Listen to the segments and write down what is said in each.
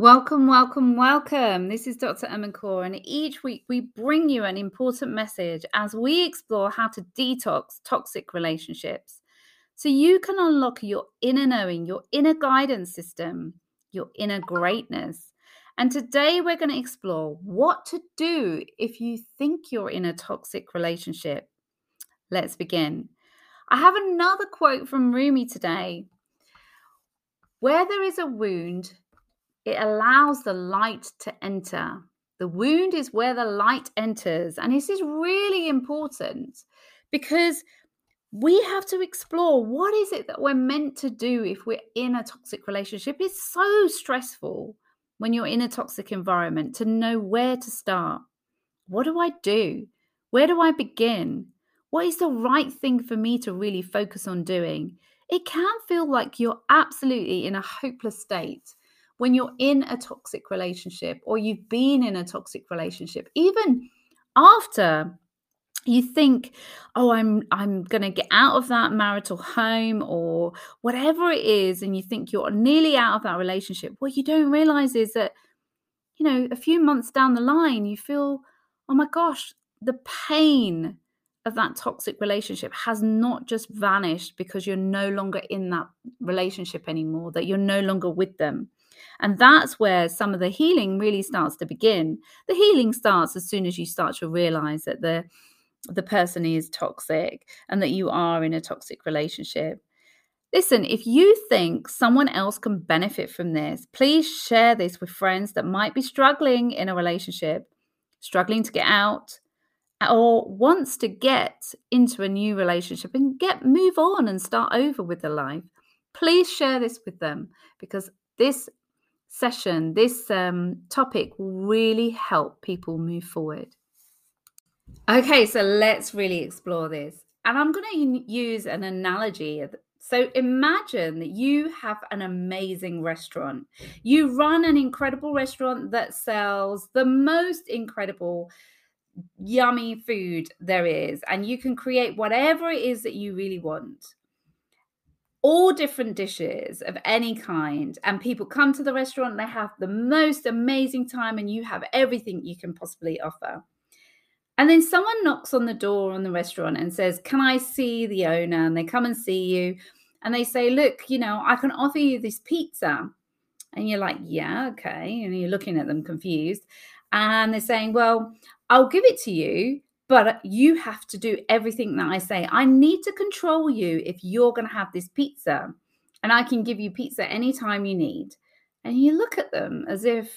Welcome, welcome, welcome. This is Dr. Emma and each week we bring you an important message as we explore how to detox toxic relationships so you can unlock your inner knowing, your inner guidance system, your inner greatness. And today we're going to explore what to do if you think you're in a toxic relationship. Let's begin. I have another quote from Rumi today. Where there is a wound, it allows the light to enter. The wound is where the light enters. And this is really important because we have to explore what is it that we're meant to do if we're in a toxic relationship. It's so stressful when you're in a toxic environment to know where to start. What do I do? Where do I begin? What is the right thing for me to really focus on doing? It can feel like you're absolutely in a hopeless state when you're in a toxic relationship or you've been in a toxic relationship, even after you think oh i'm i'm going to get out of that marital home or whatever it is and you think you're nearly out of that relationship what you don't realize is that you know a few months down the line you feel oh my gosh the pain of that toxic relationship has not just vanished because you're no longer in that relationship anymore that you're no longer with them and that's where some of the healing really starts to begin. The healing starts as soon as you start to realize that the the person is toxic and that you are in a toxic relationship. Listen, if you think someone else can benefit from this, please share this with friends that might be struggling in a relationship, struggling to get out, or wants to get into a new relationship and get move on and start over with their life. Please share this with them because this session, this um, topic will really help people move forward. Okay, so let's really explore this. And I'm going to use an analogy. So imagine that you have an amazing restaurant. You run an incredible restaurant that sells the most incredible, yummy food there is, and you can create whatever it is that you really want all different dishes of any kind and people come to the restaurant they have the most amazing time and you have everything you can possibly offer. And then someone knocks on the door on the restaurant and says can i see the owner? And they come and see you and they say look you know i can offer you this pizza. And you're like yeah okay. And you're looking at them confused and they're saying well i'll give it to you but you have to do everything that I say. I need to control you if you're going to have this pizza, and I can give you pizza anytime you need. And you look at them as if,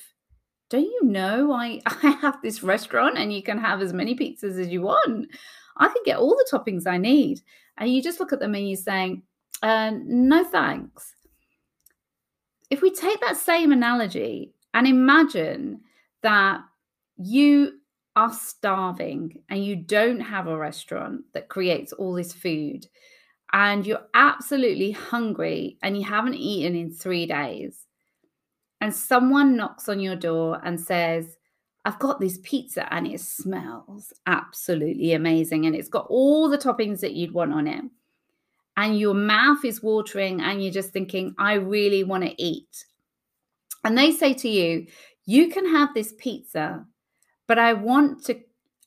don't you know I, I have this restaurant and you can have as many pizzas as you want? I can get all the toppings I need. And you just look at them and you're saying, uh, no thanks. If we take that same analogy and imagine that you are starving and you don't have a restaurant that creates all this food and you're absolutely hungry and you haven't eaten in three days, and someone knocks on your door and says, I've got this pizza and it smells absolutely amazing and it's got all the toppings that you'd want on it. And your mouth is watering and you're just thinking, I really want to eat. And they say to you, You can have this pizza but I want to,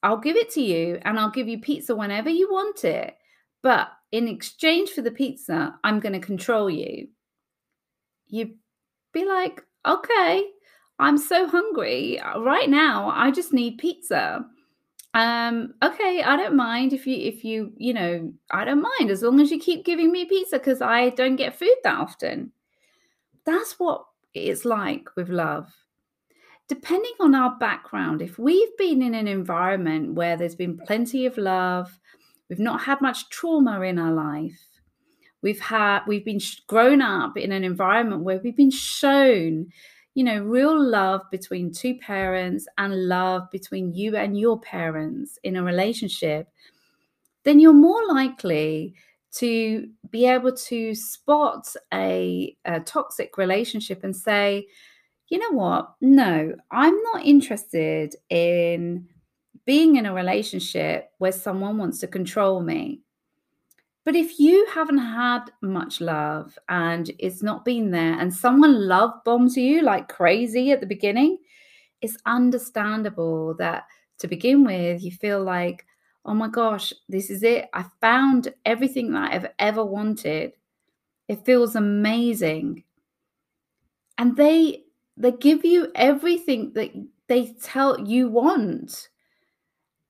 I'll give it to you and I'll give you pizza whenever you want it. But in exchange for the pizza, I'm going to control you. You'd be like, okay, I'm so hungry right now. I just need pizza. Um, okay, I don't mind if you, if you, you know, I don't mind as long as you keep giving me pizza because I don't get food that often. That's what it's like with love depending on our background, if we've been in an environment where there's been plenty of love, we've not had much trauma in our life, we've had we've been grown up in an environment where we've been shown you know real love between two parents and love between you and your parents in a relationship then you're more likely to be able to spot a, a toxic relationship and say you know what? No, I'm not interested in being in a relationship where someone wants to control me. But if you haven't had much love and it's not been there, and someone love bombs you like crazy at the beginning, it's understandable that to begin with, you feel like, oh my gosh, this is it. I found everything that I've ever wanted. It feels amazing. And they they give you everything that they tell you want.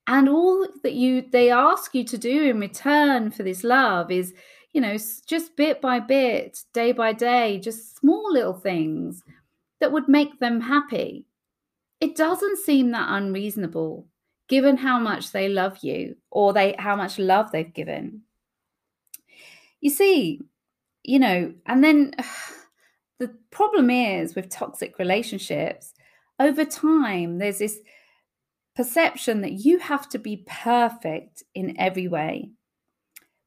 And all that you they ask you to do in return for this love is, you know, just bit by bit, day by day, just small little things that would make them happy. It doesn't seem that unreasonable given how much they love you or they how much love they've given. You see, you know, and then the problem is with toxic relationships, over time, there's this perception that you have to be perfect in every way.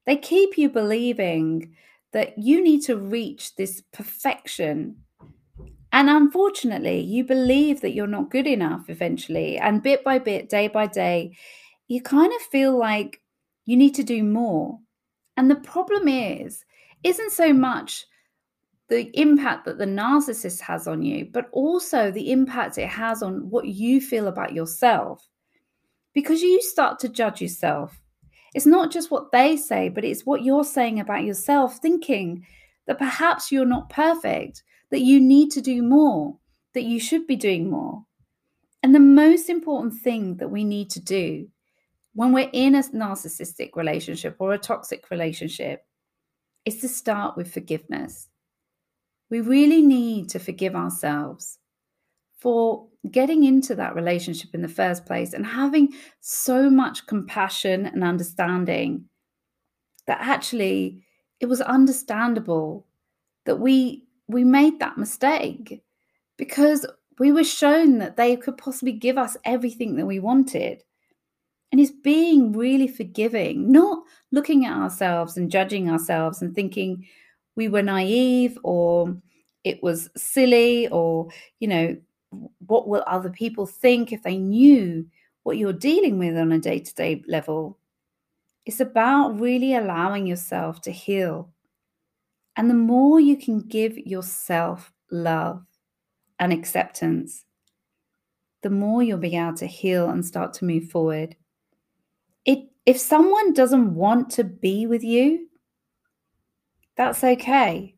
They keep you believing that you need to reach this perfection. And unfortunately, you believe that you're not good enough eventually. And bit by bit, day by day, you kind of feel like you need to do more. And the problem is, isn't so much the impact that the narcissist has on you, but also the impact it has on what you feel about yourself. Because you start to judge yourself. It's not just what they say, but it's what you're saying about yourself, thinking that perhaps you're not perfect, that you need to do more, that you should be doing more. And the most important thing that we need to do when we're in a narcissistic relationship or a toxic relationship is to start with forgiveness. We really need to forgive ourselves for getting into that relationship in the first place and having so much compassion and understanding that actually it was understandable that we we made that mistake because we were shown that they could possibly give us everything that we wanted. And it's being really forgiving not looking at ourselves and judging ourselves and thinking we were naive or it was silly or, you know, what will other people think if they knew what you're dealing with on a day to day level? It's about really allowing yourself to heal. And the more you can give yourself love and acceptance, the more you'll be able to heal and start to move forward. It, if someone doesn't want to be with you, that's okay.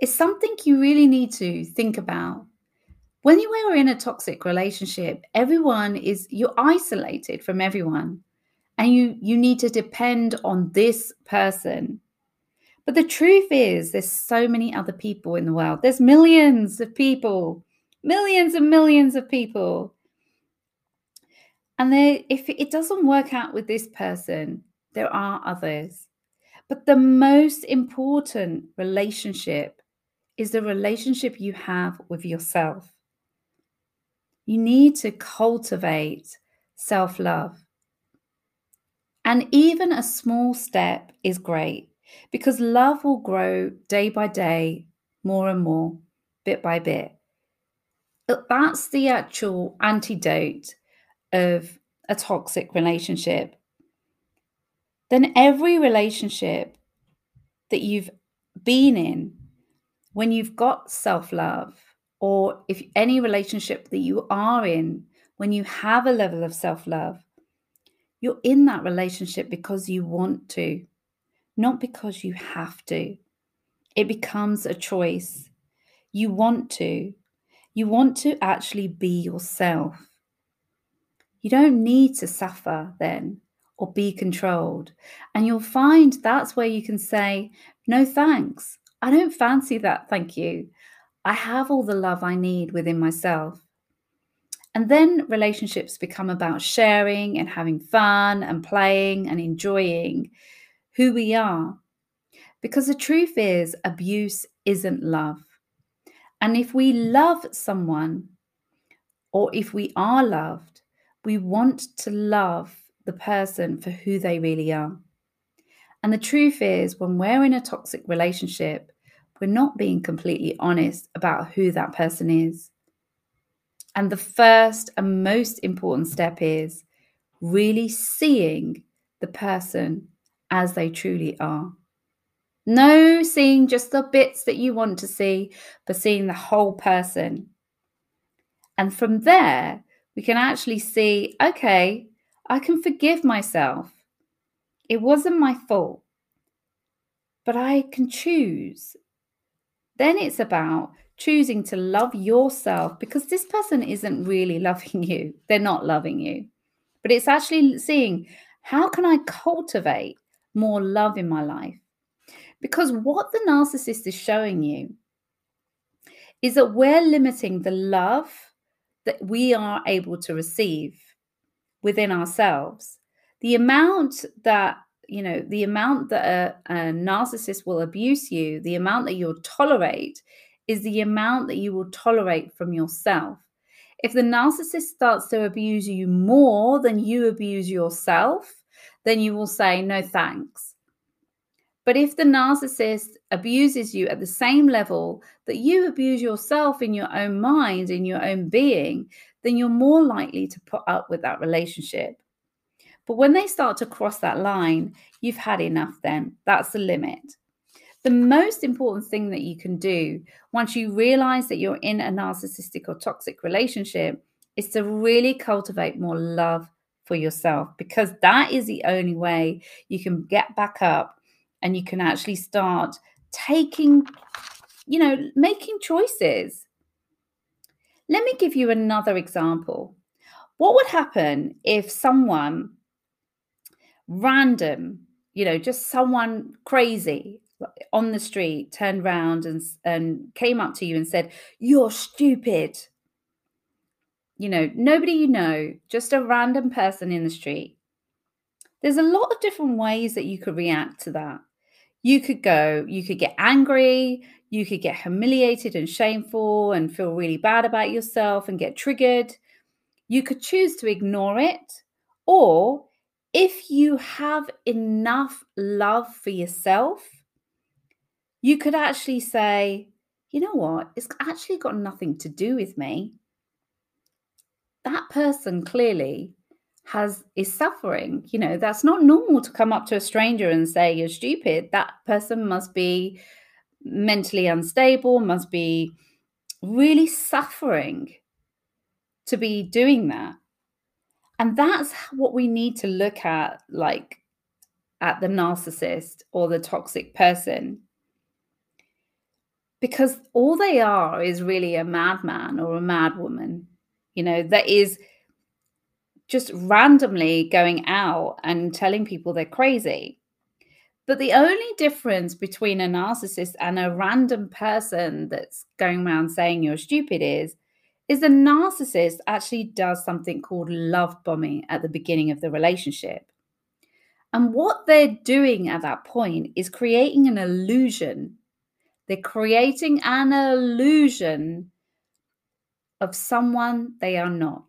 It's something you really need to think about. When you are in a toxic relationship, everyone is you're isolated from everyone and you you need to depend on this person. But the truth is there's so many other people in the world. There's millions of people, millions and millions of people. And they, if it doesn't work out with this person, there are others. But the most important relationship is the relationship you have with yourself. You need to cultivate self love. And even a small step is great because love will grow day by day, more and more, bit by bit. That's the actual antidote of a toxic relationship then every relationship that you've been in, when you've got self love, or if any relationship that you are in, when you have a level of self love, you're in that relationship because you want to, not because you have to. It becomes a choice. You want to. You want to actually be yourself. You don't need to suffer then or be controlled. And you'll find that's where you can say, no thanks. I don't fancy that. Thank you. I have all the love I need within myself. And then relationships become about sharing and having fun and playing and enjoying who we are. Because the truth is, abuse isn't love. And if we love someone, or if we are loved, we want to love the person for who they really are. And the truth is, when we're in a toxic relationship, we're not being completely honest about who that person is. And the first and most important step is really seeing the person as they truly are. No seeing just the bits that you want to see, but seeing the whole person. And from there, we can actually see okay, I can forgive myself. It wasn't my fault, but I can choose. Then it's about choosing to love yourself because this person isn't really loving you. They're not loving you. But it's actually seeing how can I cultivate more love in my life? Because what the narcissist is showing you is that we're limiting the love that we are able to receive within ourselves. The amount that, you know, the amount that a, a narcissist will abuse you, the amount that you'll tolerate is the amount that you will tolerate from yourself. If the narcissist starts to abuse you more than you abuse yourself, then you will say, no thanks. But if the narcissist abuses you at the same level that you abuse yourself in your own mind, in your own being, then you're more likely to put up with that relationship. But when they start to cross that line, you've had enough then. That's the limit. The most important thing that you can do once you realize that you're in a narcissistic or toxic relationship is to really cultivate more love for yourself because that is the only way you can get back up and you can actually start taking, you know, making choices. Let me give you another example. What would happen if someone random, you know, just someone crazy on the street turned around and, and came up to you and said, You're stupid? You know, nobody you know, just a random person in the street. There's a lot of different ways that you could react to that you could go, you could get angry, you could get humiliated and shameful and feel really bad about yourself and get triggered. You could choose to ignore it. Or if you have enough love for yourself, you could actually say, you know what? It's actually got nothing to do with me. That person clearly has is suffering. You know that's not normal to come up to a stranger and say you're stupid. That person must be mentally unstable must be really suffering to be doing that. And that's what we need to look at like at the narcissist or the toxic person. Because all they are is really a madman or a madwoman. You know that is just randomly going out and telling people they're crazy. But the only difference between a narcissist and a random person that's going around saying you're stupid is is the narcissist actually does something called love bombing at the beginning of the relationship. And what they're doing at that point is creating an illusion. They're creating an illusion of someone they are not.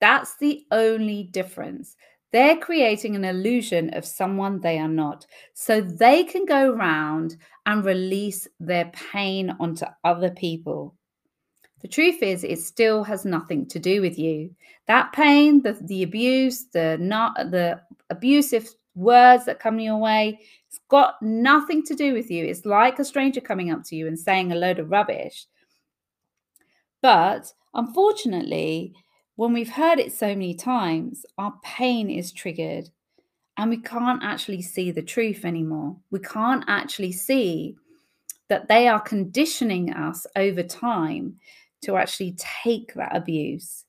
That's the only difference. They're creating an illusion of someone they are not. So they can go around and release their pain onto other people. The truth is, it still has nothing to do with you. That pain, the, the abuse, the not the abusive words that come your way, it's got nothing to do with you. It's like a stranger coming up to you and saying a load of rubbish. But unfortunately, when we've heard it so many times, our pain is triggered and we can't actually see the truth anymore. We can't actually see that they are conditioning us over time to actually take that abuse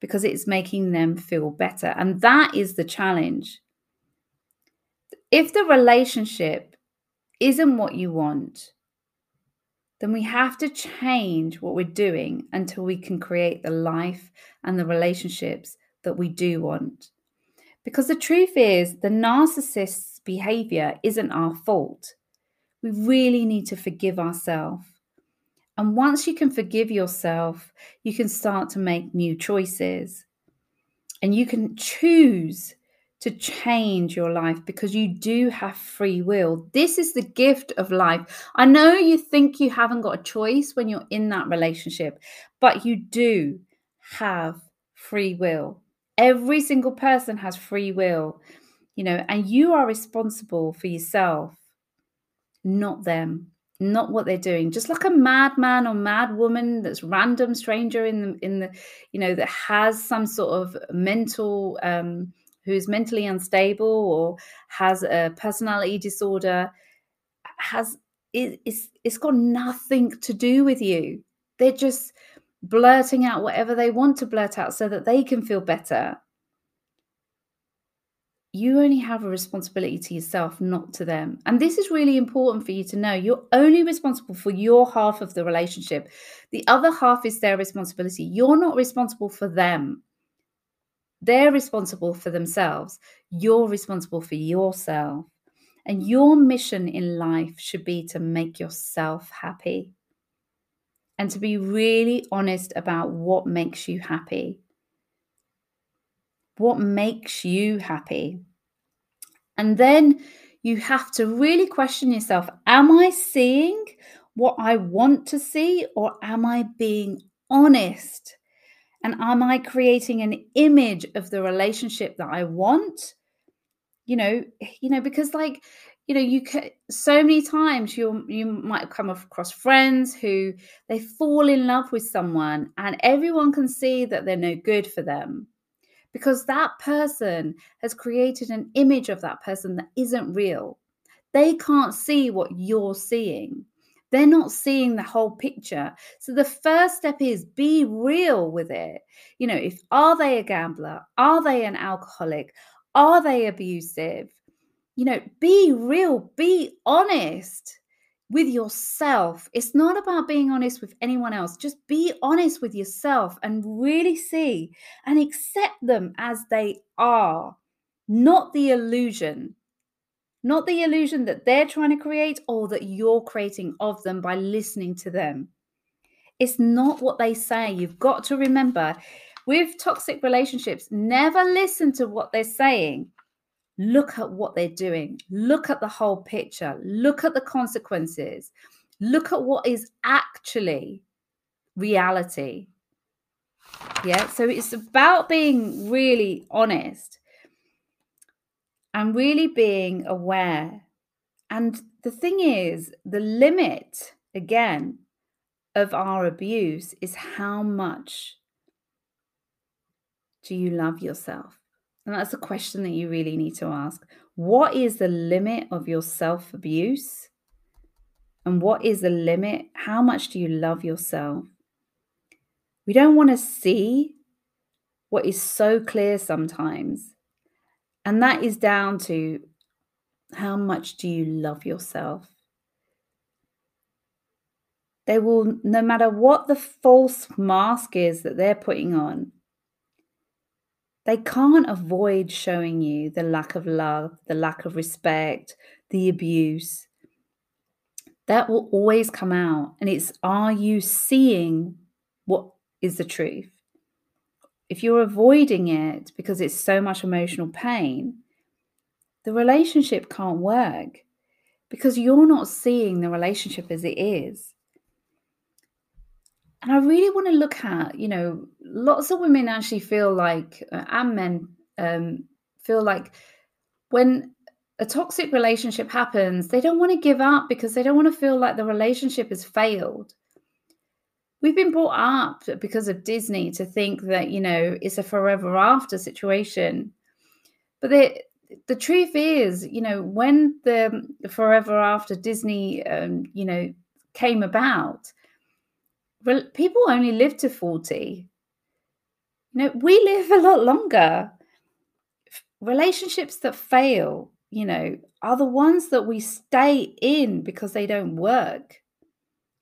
because it's making them feel better. And that is the challenge. If the relationship isn't what you want, then we have to change what we're doing until we can create the life and the relationships that we do want. Because the truth is, the narcissist's behavior isn't our fault. We really need to forgive ourselves. And once you can forgive yourself, you can start to make new choices. And you can choose to change your life because you do have free will. This is the gift of life. I know you think you haven't got a choice when you're in that relationship, but you do have free will. Every single person has free will. you know, and you are responsible for yourself, not them, not what they're doing. Just like a madman or mad woman that's random stranger in the in the, you know, that has some sort of mental um who's mentally unstable or has a personality disorder has it, it's it's got nothing to do with you. They're just blurting out whatever they want to blurt out so that they can feel better. You only have a responsibility to yourself, not to them. And this is really important for you to know. You're only responsible for your half of the relationship. The other half is their responsibility. You're not responsible for them. They're responsible for themselves. You're responsible for yourself. And your mission in life should be to make yourself happy and to be really honest about what makes you happy. What makes you happy? And then you have to really question yourself Am I seeing what I want to see, or am I being honest? And am I creating an image of the relationship that I want? You know, you know, because like you know you can so many times you you might come across friends who they fall in love with someone and everyone can see that they're no good for them because that person has created an image of that person that isn't real they can't see what you're seeing they're not seeing the whole picture so the first step is be real with it you know if are they a gambler are they an alcoholic are they abusive you know, be real, be honest with yourself. It's not about being honest with anyone else. Just be honest with yourself and really see and accept them as they are, not the illusion. Not the illusion that they're trying to create or that you're creating of them by listening to them. It's not what they say. You've got to remember with toxic relationships, never listen to what they're saying look at what they're doing, look at the whole picture, look at the consequences, look at what is actually reality. Yeah, so it's about being really honest and really being aware. And the thing is, the limit again of our abuse is how much do you love yourself? And that's a question that you really need to ask. What is the limit of your self abuse? And what is the limit? How much do you love yourself? We don't want to see what is so clear sometimes. And that is down to how much do you love yourself? They will, no matter what the false mask is that they're putting on, they can't avoid showing you the lack of love, the lack of respect, the abuse. That will always come out. And it's are you seeing what is the truth? If you're avoiding it because it's so much emotional pain, the relationship can't work because you're not seeing the relationship as it is. And I really want to look at, you know, lots of women actually feel like, uh, and men um, feel like when a toxic relationship happens, they don't want to give up because they don't want to feel like the relationship has failed. We've been brought up because of Disney to think that, you know, it's a forever after situation. But the, the truth is, you know, when the forever after Disney, um, you know, came about, well, people only live to 40. You know, we live a lot longer. Relationships that fail, you know, are the ones that we stay in because they don't work.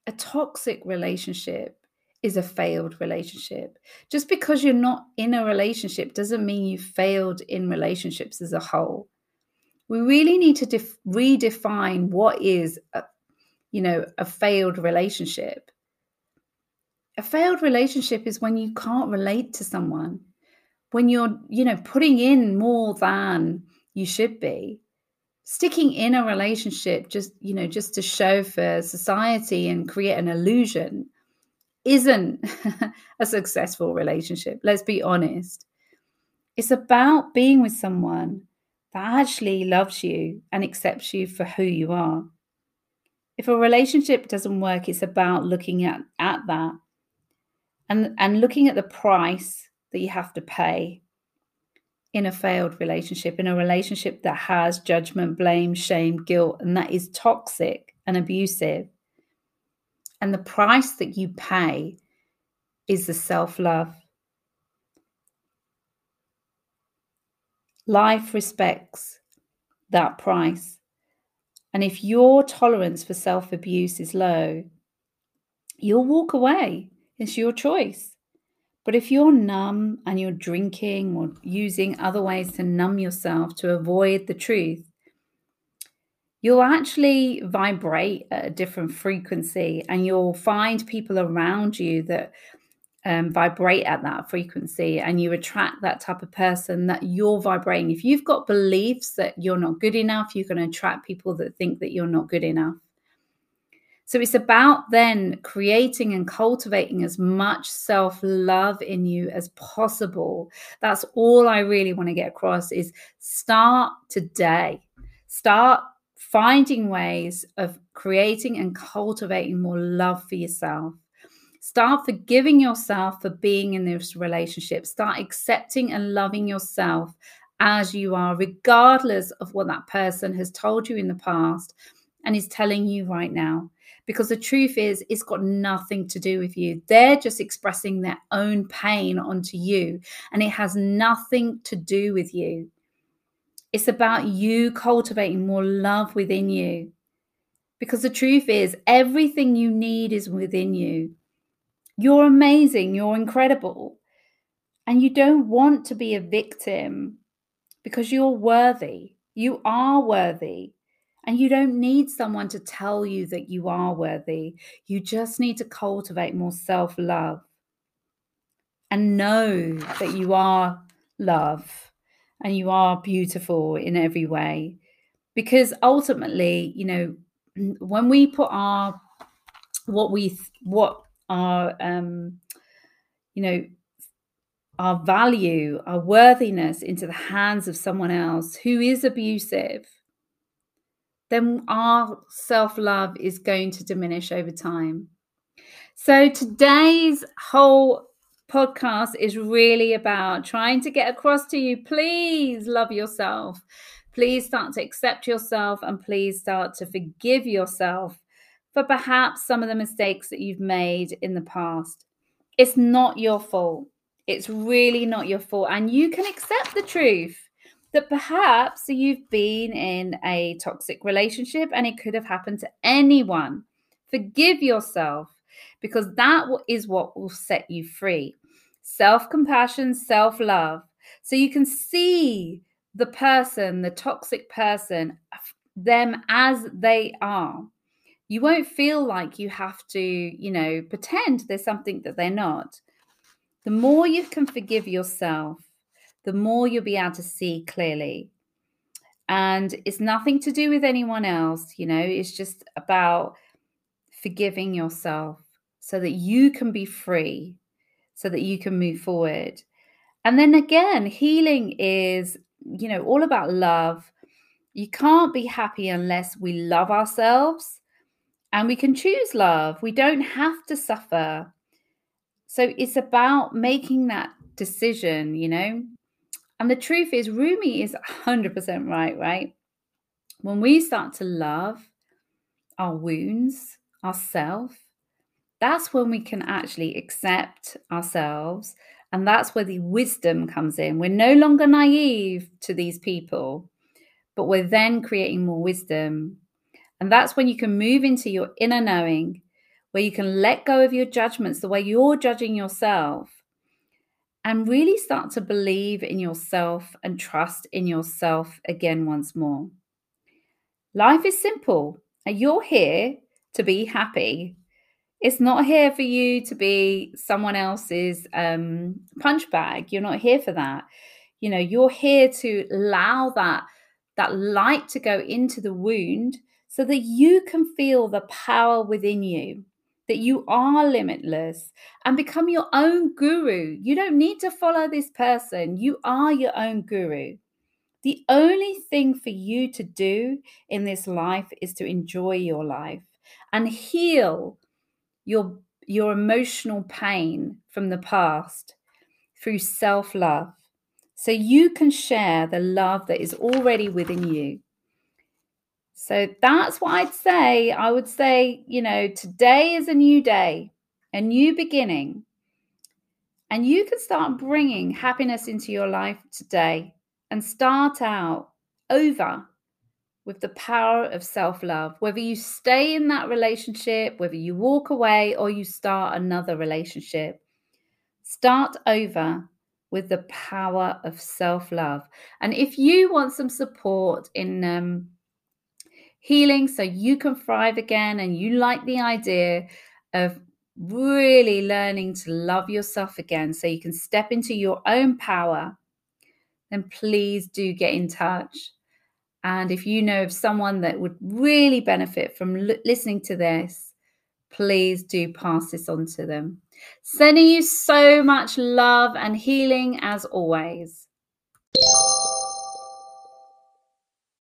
A toxic relationship is a failed relationship. Just because you're not in a relationship doesn't mean you failed in relationships as a whole. We really need to def- redefine what is, a, you know, a failed relationship a failed relationship is when you can't relate to someone when you're you know putting in more than you should be sticking in a relationship just you know just to show for society and create an illusion isn't a successful relationship let's be honest it's about being with someone that actually loves you and accepts you for who you are. If a relationship doesn't work, it's about looking at, at that and, and looking at the price that you have to pay in a failed relationship, in a relationship that has judgment, blame, shame, guilt, and that is toxic and abusive. And the price that you pay is the self love. Life respects that price. And if your tolerance for self abuse is low, you'll walk away. It's your choice. But if you're numb and you're drinking or using other ways to numb yourself to avoid the truth, you'll actually vibrate at a different frequency and you'll find people around you that um, vibrate at that frequency and you attract that type of person that you're vibrating. If you've got beliefs that you're not good enough, you're going to attract people that think that you're not good enough. So it's about then creating and cultivating as much self love in you as possible. That's all I really want to get across is start today. Start finding ways of creating and cultivating more love for yourself. Start forgiving yourself for being in this relationship. Start accepting and loving yourself as you are, regardless of what that person has told you in the past and is telling you right now because the truth is it's got nothing to do with you. They're just expressing their own pain onto you and it has nothing to do with you. It's about you cultivating more love within you. Because the truth is everything you need is within you. You're amazing you're incredible and you don't want to be a victim because you're worthy. You are worthy and you don't need someone to tell you that you are worthy. You just need to cultivate more self love and know that you are love and you are beautiful in every way. Because ultimately, you know, when we put our what we what our um you know our value our worthiness into the hands of someone else who is abusive then our self love is going to diminish over time. So today's whole podcast is really about trying to get across to you please love yourself. Please start to accept yourself and please start to forgive yourself for perhaps some of the mistakes that you've made in the past. It's not your fault. It's really not your fault. And you can accept the truth that perhaps you've been in a toxic relationship and it could have happened to anyone. Forgive yourself because that is what will set you free. Self compassion, self love. So you can see the person, the toxic person, them as they are. You won't feel like you have to, you know, pretend there's something that they're not. The more you can forgive yourself, the more you'll be able to see clearly. And it's nothing to do with anyone else, you know, it's just about forgiving yourself so that you can be free, so that you can move forward. And then again, healing is, you know, all about love. You can't be happy unless we love ourselves and we can choose love. We don't have to suffer. So it's about making that decision, you know, and the truth is, Rumi is 100% right, right? When we start to love our wounds, ourself, that's when we can actually accept ourselves. And that's where the wisdom comes in. We're no longer naive to these people, but we're then creating more wisdom. And that's when you can move into your inner knowing, where you can let go of your judgments, the way you're judging yourself, and really start to believe in yourself and trust in yourself again once more. Life is simple. You're here to be happy. It's not here for you to be someone else's um, punch bag. You're not here for that. You know, you're here to allow that that light to go into the wound so that you can feel the power within you that you are limitless and become your own guru. You don't need to follow this person. You are your own guru. The only thing for you to do in this life is to enjoy your life and heal your, your emotional pain from the past through self love. So you can share the love that is already within you. So that's what I'd say. I would say, you know, today is a new day, a new beginning. And you can start bringing happiness into your life today and start out over with the power of self love. Whether you stay in that relationship, whether you walk away or you start another relationship, start over with the power of self love. And if you want some support in um, healing so you can thrive again and you like the idea of really learning to love yourself again so you can step into your own power then please do get in touch. And if you know of someone that would really benefit from l- listening to this, please do pass this on to them. Sending you so much love and healing as always.